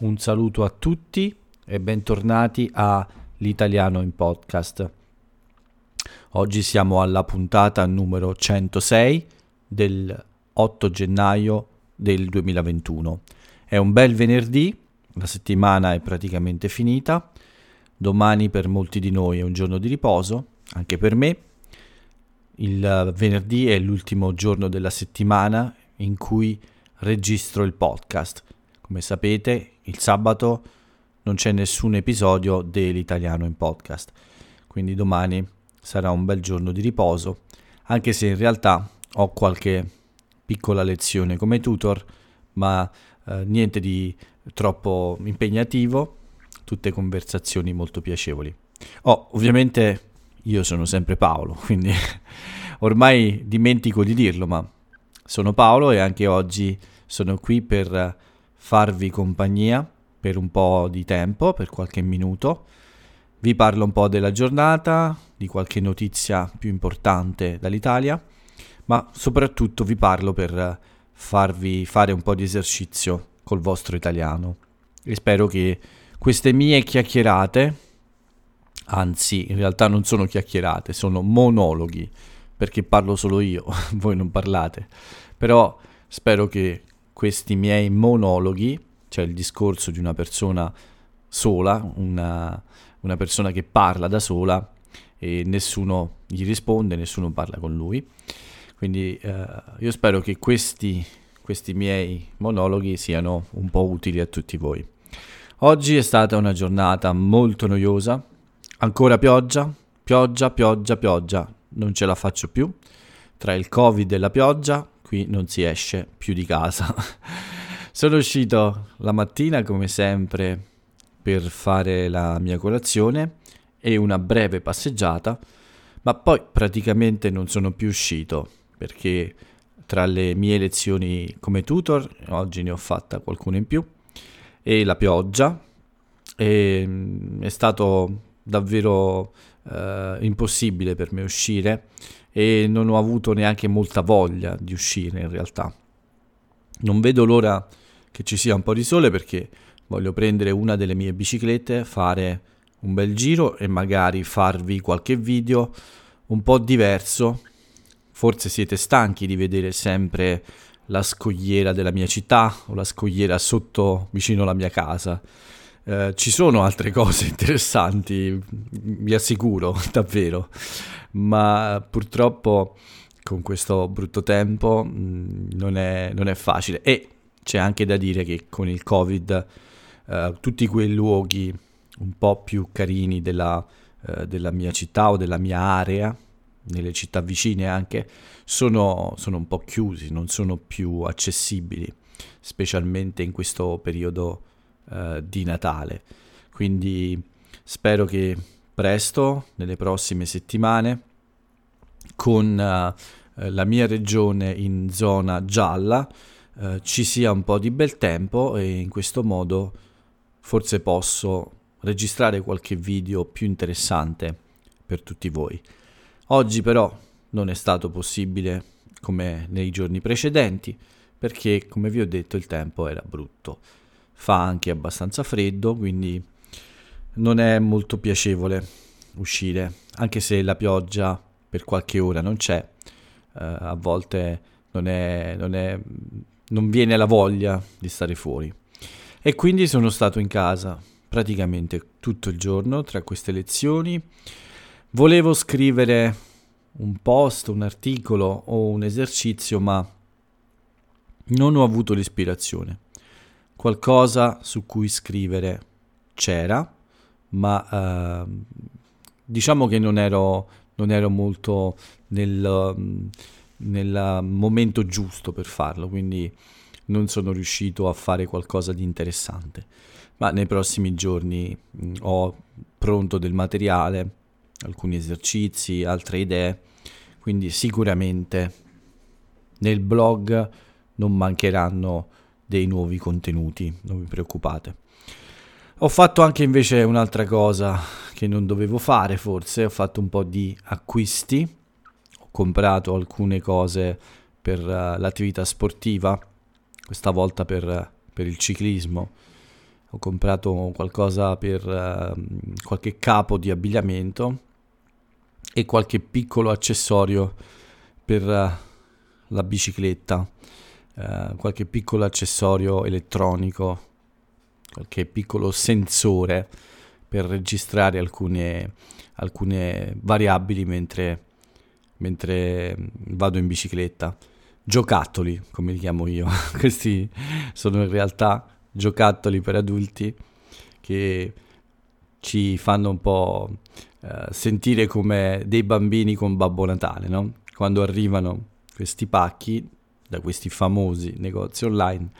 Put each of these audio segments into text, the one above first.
un saluto a tutti e bentornati a L'Italiano in Podcast. Oggi siamo alla puntata numero 106 del 8 gennaio del 2021. È un bel venerdì, la settimana è praticamente finita, domani per molti di noi è un giorno di riposo, anche per me. Il venerdì è l'ultimo giorno della settimana in cui registro il podcast. Come sapete, il sabato non c'è nessun episodio dell'italiano in podcast, quindi domani sarà un bel giorno di riposo, anche se in realtà ho qualche piccola lezione come tutor, ma eh, niente di troppo impegnativo, tutte conversazioni molto piacevoli. Oh, ovviamente io sono sempre Paolo, quindi ormai dimentico di dirlo, ma sono Paolo e anche oggi sono qui per farvi compagnia per un po' di tempo, per qualche minuto. Vi parlo un po' della giornata, di qualche notizia più importante dall'Italia, ma soprattutto vi parlo per farvi fare un po' di esercizio col vostro italiano. E spero che queste mie chiacchierate, anzi in realtà non sono chiacchierate, sono monologhi, perché parlo solo io, voi non parlate, però spero che questi miei monologhi cioè il discorso di una persona sola, una, una persona che parla da sola e nessuno gli risponde, nessuno parla con lui. Quindi eh, io spero che questi, questi miei monologhi siano un po' utili a tutti voi. Oggi è stata una giornata molto noiosa, ancora pioggia, pioggia, pioggia, pioggia, non ce la faccio più. Tra il covid e la pioggia, qui non si esce più di casa. Sono uscito la mattina come sempre per fare la mia colazione e una breve passeggiata, ma poi praticamente non sono più uscito perché tra le mie lezioni come tutor, oggi ne ho fatta qualcuna in più, e la pioggia, e mm, è stato davvero eh, impossibile per me uscire e non ho avuto neanche molta voglia di uscire in realtà. Non vedo l'ora che ci sia un po' di sole perché voglio prendere una delle mie biciclette, fare un bel giro e magari farvi qualche video un po' diverso. Forse siete stanchi di vedere sempre la scogliera della mia città o la scogliera sotto vicino alla mia casa. Eh, ci sono altre cose interessanti, vi assicuro, davvero, ma purtroppo con questo brutto tempo mm, non, è, non è facile. E c'è anche da dire che con il Covid eh, tutti quei luoghi un po' più carini della, eh, della, mia città o della mia area, nelle città vicine anche, sono, sono un po' chiusi, non sono più accessibili, specialmente in questo periodo eh, di Natale. Quindi spero che presto, nelle prossime settimane, con uh, la mia regione in zona gialla, eh, ci sia un po' di bel tempo e in questo modo forse posso registrare qualche video più interessante per tutti voi. Oggi però non è stato possibile come nei giorni precedenti perché come vi ho detto il tempo era brutto. Fa anche abbastanza freddo, quindi non è molto piacevole uscire, anche se la pioggia per qualche ora non c'è, eh, a volte non è, non è non viene la voglia di stare fuori. E quindi sono stato in casa praticamente tutto il giorno tra queste lezioni. Volevo scrivere un post, un articolo o un esercizio, ma non ho avuto l'ispirazione. Qualcosa su cui scrivere c'era, ma eh, diciamo che non ero, non ero molto nel nel momento giusto per farlo, quindi non sono riuscito a fare qualcosa di interessante. Ma nei prossimi giorni mh, mm, ho pronto del materiale, alcuni esercizi, altre idee, quindi sicuramente nel blog non mancheranno dei nuovi contenuti, non vi preoccupate. Ho fatto anche invece un'altra cosa che non dovevo fare forse, ho fatto un po' di acquisti comprato alcune cose per uh, l'attività sportiva, questa volta per, per il ciclismo. ho comprato qualcosa per uh, qualche capo di abbigliamento e qualche piccolo accessorio per uh, la bicicletta, uh, qualche piccolo accessorio elettronico, qualche piccolo sensore per registrare alcune, alcune variabili mentre, mentre vado in bicicletta. Giocattoli, come li chiamo io. Questi sono in realtà giocattoli per adulti che ci fanno un po' eh, sentire come dei bambini con Babbo Natale, no? Quando arrivano questi pacchi da questi famosi negozi online,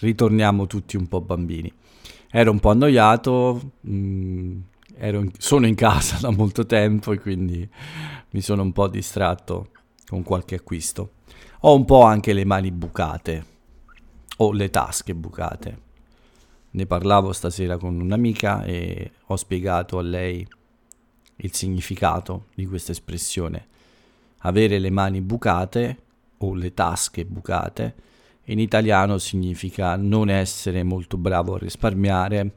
ritorniamo tutti un po' bambini. Ero un po' annoiato, mh, mm, in, sono in casa da molto tempo e quindi mi sono un po' distratto con qualche acquisto. Ho un po' anche le mani bucate o le tasche bucate. Ne parlavo stasera con un'amica e ho spiegato a lei il significato di questa espressione. Avere le mani bucate o le tasche bucate in italiano significa non essere molto bravo a risparmiare,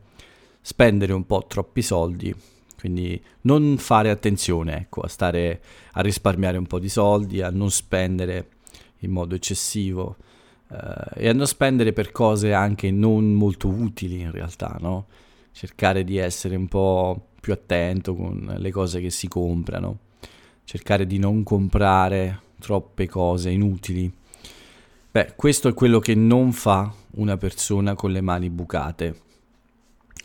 spendere un po' troppi soldi, quindi non fare attenzione ecco, a stare a risparmiare un po' di soldi, a non spendere in modo eccessivo eh, e a non spendere per cose anche non molto utili in realtà, no? Cercare di essere un po' più attento con le cose che si comprano, cercare di non comprare troppe cose inutili. Beh, questo è quello che non fa una persona con le mani bucate,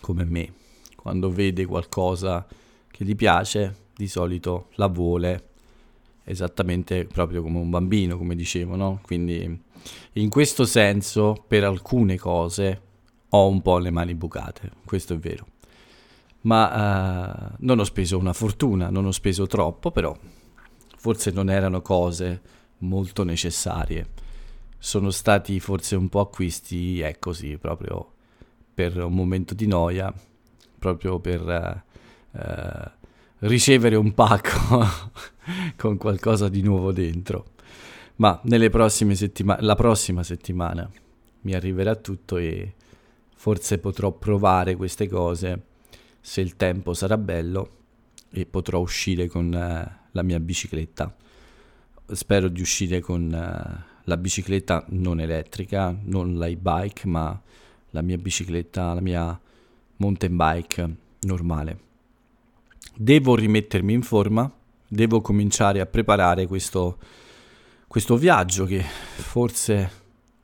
come me. Quando vede qualcosa che gli piace, di solito la vuole esattamente proprio come un bambino, come dicevo, no? Quindi in questo senso, per alcune cose, ho un po' le mani bucate, questo è vero. Ma uh, non ho speso una fortuna, non ho speso troppo, però forse non erano cose molto necessarie. Sono stati forse un po' acquisti, è così, proprio per un momento di noia, proprio per uh, uh, ricevere un pacco con qualcosa di nuovo dentro. Ma nelle prossime settimane, la prossima settimana mi arriverà tutto e forse potrò provare queste cose se il tempo sarà bello e potrò uscire con uh, la mia bicicletta. Spero di uscire con uh, la bicicletta non elettrica, non bike, ma la mia bicicletta, la mia mountain bike normale. Devo rimettermi in forma, devo cominciare a preparare questo questo viaggio che forse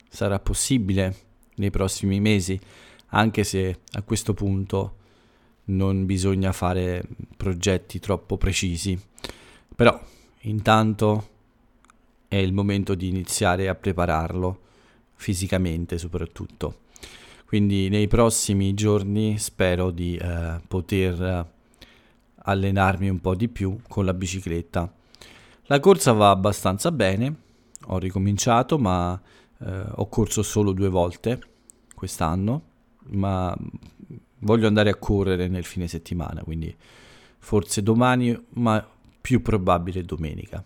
sarà possibile nei prossimi mesi, anche se a questo punto non bisogna fare progetti troppo precisi. Però intanto è il momento di iniziare a prepararlo fisicamente soprattutto. Quindi nei prossimi giorni spero di eh, poter allenarmi un po' di più con la bicicletta la corsa va abbastanza bene, ho ricominciato ma eh, ho corso solo due volte quest'anno, ma voglio andare a correre nel fine settimana, quindi forse domani, ma più probabile domenica.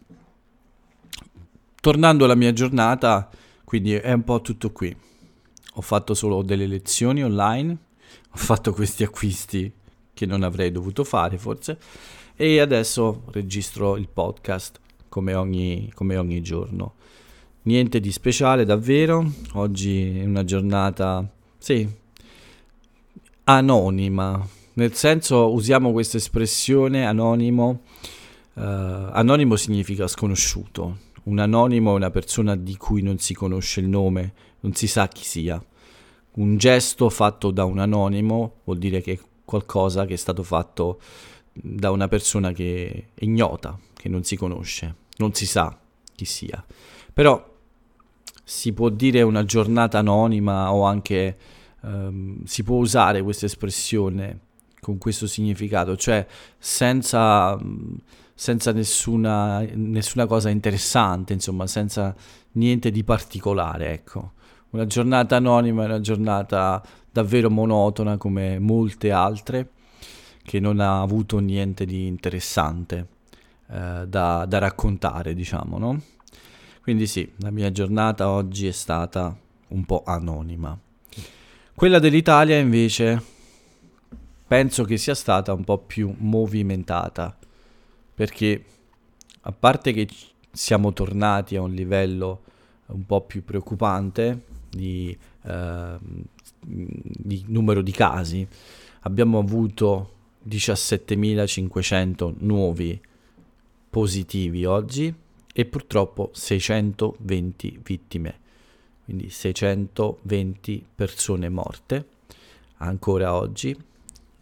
Tornando alla mia giornata, quindi è un po' tutto qui. Ho fatto solo delle lezioni online, ho fatto questi acquisti che non avrei dovuto fare forse e adesso registro il podcast come ogni, come ogni giorno. Niente di speciale davvero, oggi è una giornata, sì, anonima, nel senso usiamo questa espressione anonimo, anonimo significa sconosciuto, un anonimo è una persona di cui non si conosce il nome, non si sa chi sia. Un gesto fatto da un anonimo vuol dire che qualcosa che è stato fatto da una persona che è ignota, che non si conosce, non si sa chi sia. Però si può dire una giornata anonima o anche um, si può usare questa espressione con questo significato, cioè senza, senza nessuna, nessuna cosa interessante, insomma, senza niente di particolare, ecco. Una giornata anonima è una giornata davvero monotona come molte altre che non ha avuto niente di interessante eh, da, da, raccontare, diciamo, no? Quindi sì, la mia giornata oggi è stata un po' anonima. Quella dell'Italia invece penso che sia stata un po' più movimentata perché a parte che siamo tornati a un livello un po' più preoccupante di, eh, di numero di casi, abbiamo avuto 17.500 nuovi positivi oggi e purtroppo 620 vittime, quindi 620 persone morte ancora oggi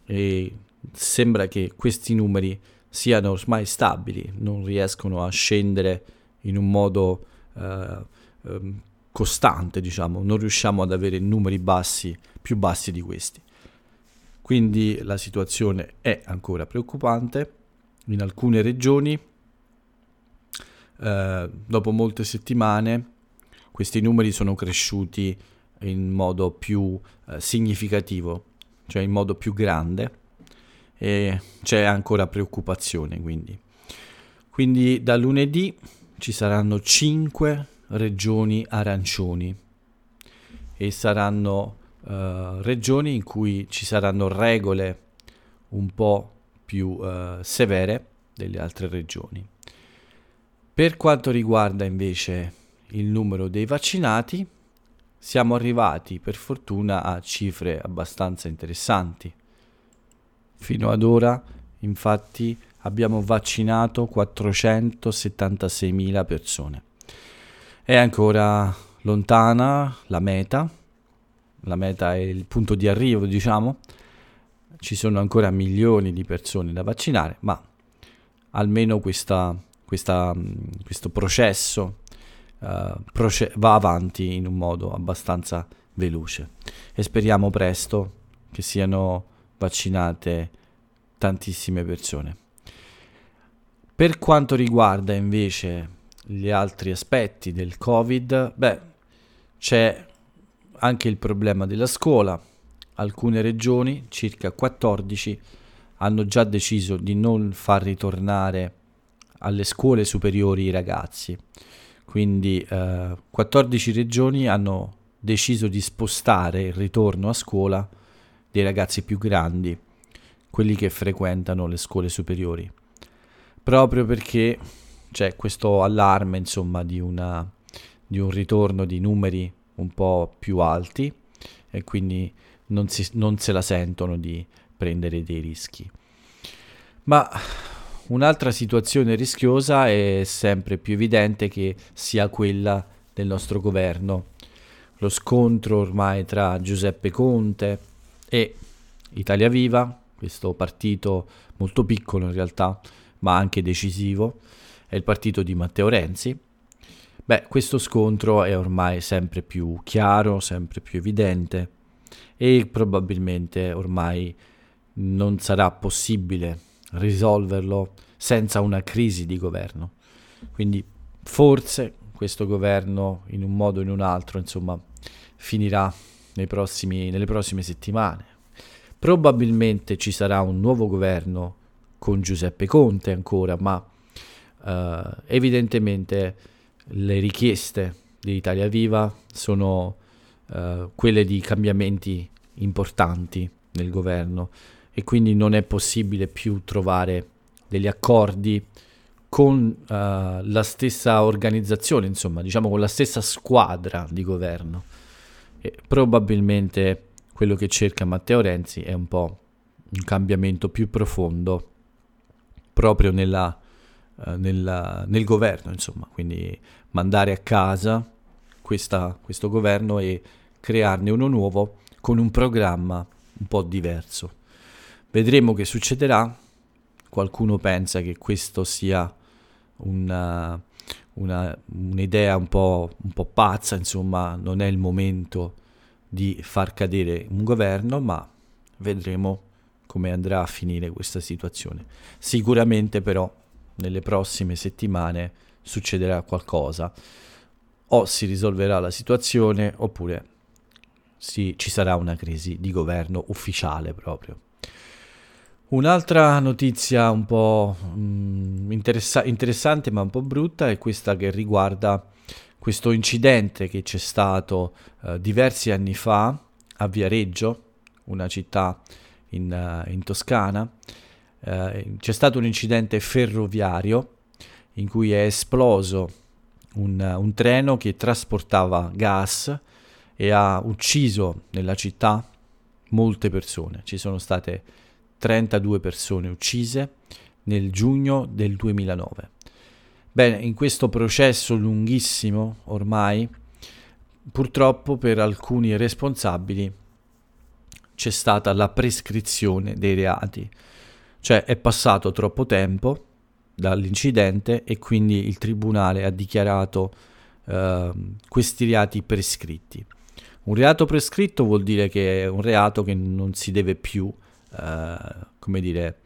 e sembra che questi numeri siano ormai stabili, non riescono a scendere in un modo eh, eh, costante, diciamo, non riusciamo ad avere numeri bassi, più bassi di questi. Quindi la situazione è ancora preoccupante. In alcune regioni, eh, dopo molte settimane, questi numeri sono cresciuti in modo più eh, significativo, cioè in modo più grande e c'è ancora preoccupazione quindi. Quindi da lunedì ci saranno 5 regioni arancioni e saranno uh, regioni in cui ci saranno regole un po' più uh, severe delle altre regioni. Per quanto riguarda invece il numero dei vaccinati, siamo arrivati per fortuna a cifre abbastanza interessanti. Fino ad ora, infatti, abbiamo vaccinato 476.000 persone. È ancora lontana la meta, la meta è il punto di arrivo, diciamo. Ci sono ancora milioni di persone da vaccinare, ma almeno questa, questa, questo processo uh, proce- va avanti in un modo abbastanza veloce e speriamo presto che siano vaccinate tantissime persone. Per quanto riguarda invece gli altri aspetti del Covid, beh, c'è anche il problema della scuola. Alcune regioni, circa 14, hanno già deciso di non far ritornare alle scuole superiori i ragazzi. Quindi eh, 14 regioni hanno deciso di spostare il ritorno a scuola dei ragazzi più grandi, quelli che frequentano le scuole superiori, proprio perché c'è questo allarme insomma di, una, di un ritorno di numeri un po' più alti e quindi non, si, non se la sentono di prendere dei rischi. Ma un'altra situazione rischiosa è sempre più evidente che sia quella del nostro governo. Lo scontro ormai tra Giuseppe Conte e Italia Viva, questo partito molto piccolo in realtà, ma anche decisivo, è il partito di Matteo Renzi. Beh, questo scontro è ormai sempre più chiaro, sempre più evidente e probabilmente ormai non sarà possibile risolverlo senza una crisi di governo. Quindi forse questo governo in un modo o in un altro, insomma, finirà prossimi, nelle prossime settimane. Probabilmente ci sarà un nuovo governo con Giuseppe Conte ancora, ma eh, evidentemente le richieste di Italia Viva sono eh, quelle di cambiamenti importanti nel governo e quindi non è possibile più trovare degli accordi con uh, la stessa organizzazione, insomma, diciamo con la stessa squadra di governo. E probabilmente quello che cerca Matteo Renzi è un po' un cambiamento più profondo proprio nella, uh, nella, nel governo, insomma, quindi mandare a casa questa, questo governo e crearne uno nuovo con un programma un po' diverso. Vedremo che succederà. Qualcuno pensa che questo sia una, una, un'idea un po', un po' pazza, insomma, non è il momento di far cadere un governo, ma vedremo come andrà a finire questa situazione. Sicuramente però nelle prossime settimane succederà qualcosa, o si risolverà la situazione oppure si, ci sarà una crisi di governo ufficiale proprio. Un'altra notizia un po' mm, interessa- interessante ma un po' brutta è questa che riguarda questo incidente che c'è stato eh, diversi anni fa a Viareggio, una città in, uh, in Toscana, uh, c'è stato un incidente ferroviario in cui è esploso un, un treno che trasportava gas e ha ucciso nella città molte persone. Ci sono state 32 persone uccise nel giugno del 2009. Bene, in questo processo lunghissimo ormai, purtroppo per alcuni responsabili c'è stata la prescrizione dei reati, cioè è passato troppo tempo dall'incidente e quindi il tribunale ha dichiarato uh, questi reati prescritti. Un reato prescritto vuol dire che è un reato che non si deve più, come dire,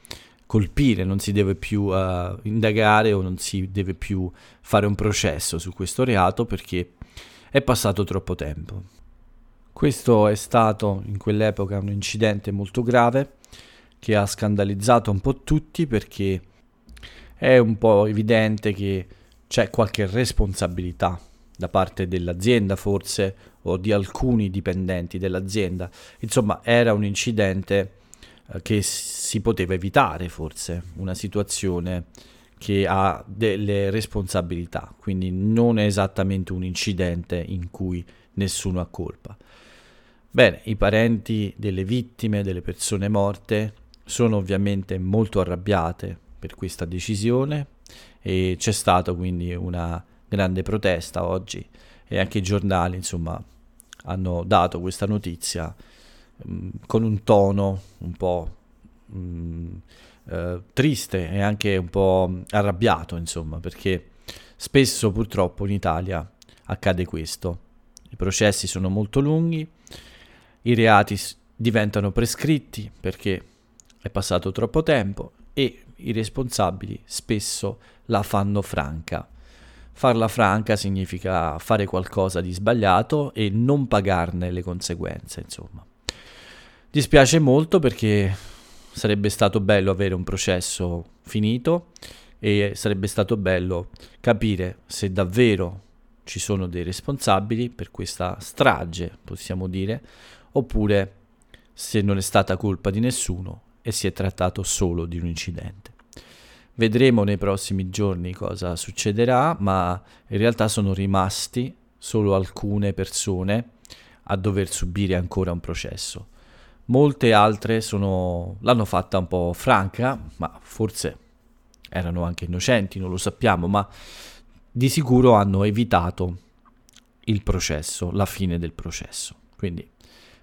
colpire, non si deve più uh, indagare o non si deve più fare un processo su questo reato perché è passato troppo tempo. Questo è stato in quell'epoca un incidente molto grave che ha scandalizzato un po' tutti perché è un po' evidente che c'è qualche responsabilità da parte dell'azienda forse o di alcuni dipendenti dell'azienda. Insomma, era un incidente eh, che si poteva evitare forse, una situazione che ha delle responsabilità, quindi non è esattamente un incidente in cui nessuno ha colpa. Bene, i parenti delle vittime, delle persone morte, sono ovviamente molto arrabbiate per questa decisione e c'è stata quindi una grande protesta oggi e anche i giornali insomma hanno dato questa notizia con un tono un po' mh, eh, triste e anche un po' arrabbiato insomma perché spesso purtroppo in Italia accade questo i processi sono molto lunghi i reati diventano prescritti perché è passato troppo tempo e i responsabili spesso la fanno franca. Farla franca significa fare qualcosa di sbagliato e non pagarne le conseguenze, insomma. Dispiace molto perché sarebbe stato bello avere un processo finito e sarebbe stato bello capire se davvero ci sono dei responsabili per questa strage, possiamo dire, oppure se non è stata colpa di nessuno e si è trattato solo di un incidente. Vedremo nei prossimi giorni cosa succederà, ma in realtà sono rimasti solo alcune persone a dover subire ancora un processo. Molte altre sono, l'hanno fatta un po' franca, ma forse erano anche innocenti, non lo sappiamo, ma di sicuro hanno evitato il processo, la fine del processo. Quindi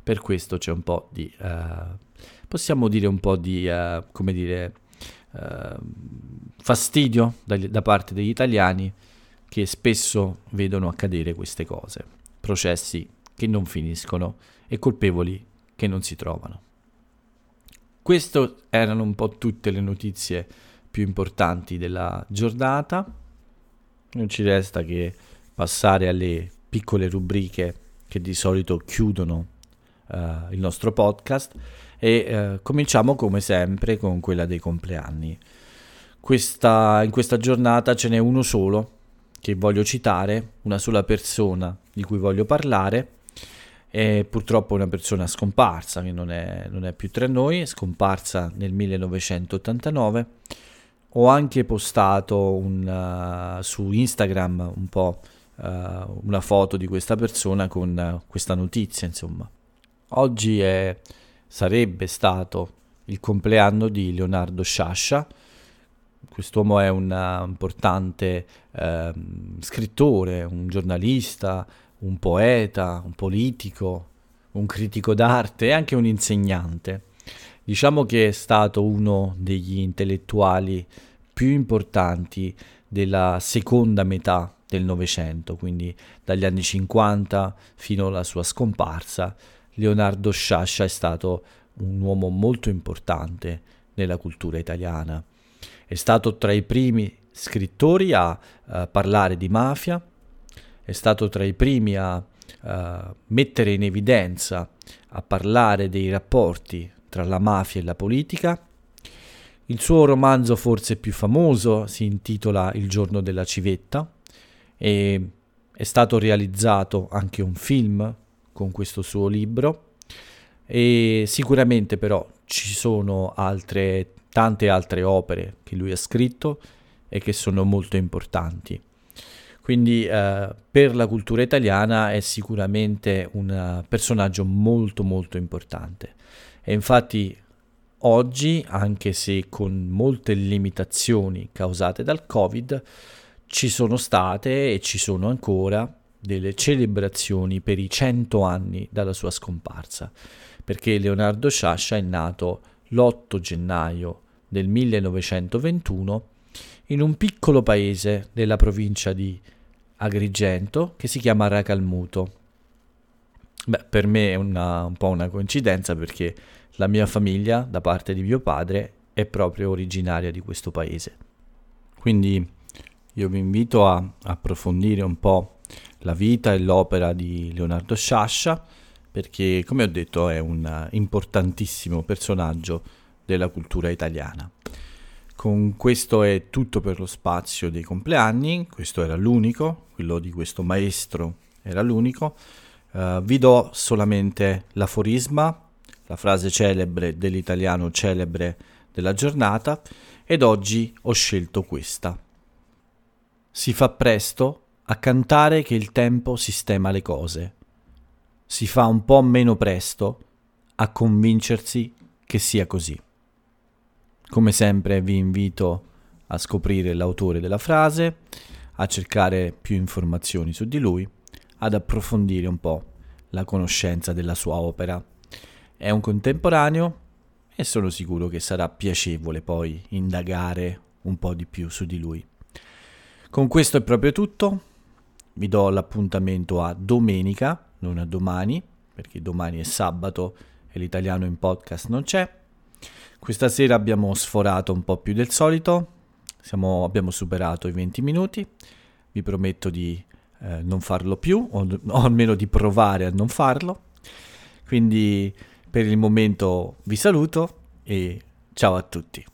per questo c'è un po' di, uh, possiamo dire un po' di, uh, come dire, uh, fastidio da, da parte degli italiani che spesso vedono accadere queste cose, processi che non finiscono e colpevoli che non si trovano. Queste erano un po' tutte le notizie più importanti della giornata. Non ci resta che passare alle piccole rubriche che di solito chiudono uh, il nostro podcast e uh, cominciamo come sempre con quella dei compleanni. Questa, in questa giornata ce n'è uno solo che voglio citare, una sola persona di cui voglio parlare, è purtroppo una persona scomparsa che non è, non è più tra noi, è scomparsa nel 1989. Ho anche postato un, uh, su Instagram un po' uh, una foto di questa persona con uh, questa notizia, insomma. Oggi è, sarebbe stato il compleanno di Leonardo Sciascia, Quest'uomo è un importante uh, scrittore, un giornalista, un poeta, un politico, un critico d'arte e anche un insegnante. Diciamo che è stato uno degli intellettuali più importanti della seconda metà del Novecento, quindi dagli anni 50 fino alla sua scomparsa. Leonardo Sciascia è stato un uomo molto importante nella cultura italiana. È stato tra i primi scrittori a uh, parlare di mafia, è stato tra i primi a uh, mettere in evidenza, a parlare dei rapporti tra la mafia e la politica. Il suo romanzo forse più famoso si intitola Il giorno della civetta e è stato realizzato anche un film con questo suo libro e sicuramente però ci sono altre, tante altre opere che lui ha scritto e che sono molto importanti. Quindi eh, per la cultura italiana è sicuramente un personaggio molto molto importante. E infatti oggi, anche se con molte limitazioni causate dal Covid, ci sono state e ci sono ancora delle celebrazioni per i 100 anni dalla sua scomparsa, perché Leonardo Sciascia è nato l'8 gennaio del 1921 in un piccolo paese della provincia di Agrigento che si chiama Racalmuto. Beh, per me è una, un po' una coincidenza perché la mia famiglia, da parte di mio padre, è proprio originaria di questo paese. Quindi io vi invito a approfondire un po' la vita e l'opera di Leonardo Sciascia perché, come ho detto, è un importantissimo personaggio della cultura italiana. Con questo è tutto per lo spazio dei compleanni, questo era l'unico, quello di questo maestro era l'unico. Uh, vi do solamente l'aforisma, la frase celebre dell'italiano celebre della giornata ed oggi ho scelto questa. Si fa presto a cantare che il tempo sistema le cose. Si fa un po' meno presto a convincersi che sia così. Come sempre vi invito a scoprire l'autore della frase, a cercare più informazioni su di lui, ad approfondire un po' la conoscenza della sua opera. È un contemporaneo e sono sicuro che sarà piacevole poi indagare un po' di più su di lui. Con questo è proprio tutto, vi do l'appuntamento a domenica, non a domani, perché domani è sabato e l'italiano in podcast non c'è. Questa sera abbiamo sforato un po' più del solito, siamo, abbiamo superato i 20 minuti, vi prometto di eh, non farlo più, o, o almeno di provare a non farlo. Quindi per il momento vi saluto e ciao a tutti.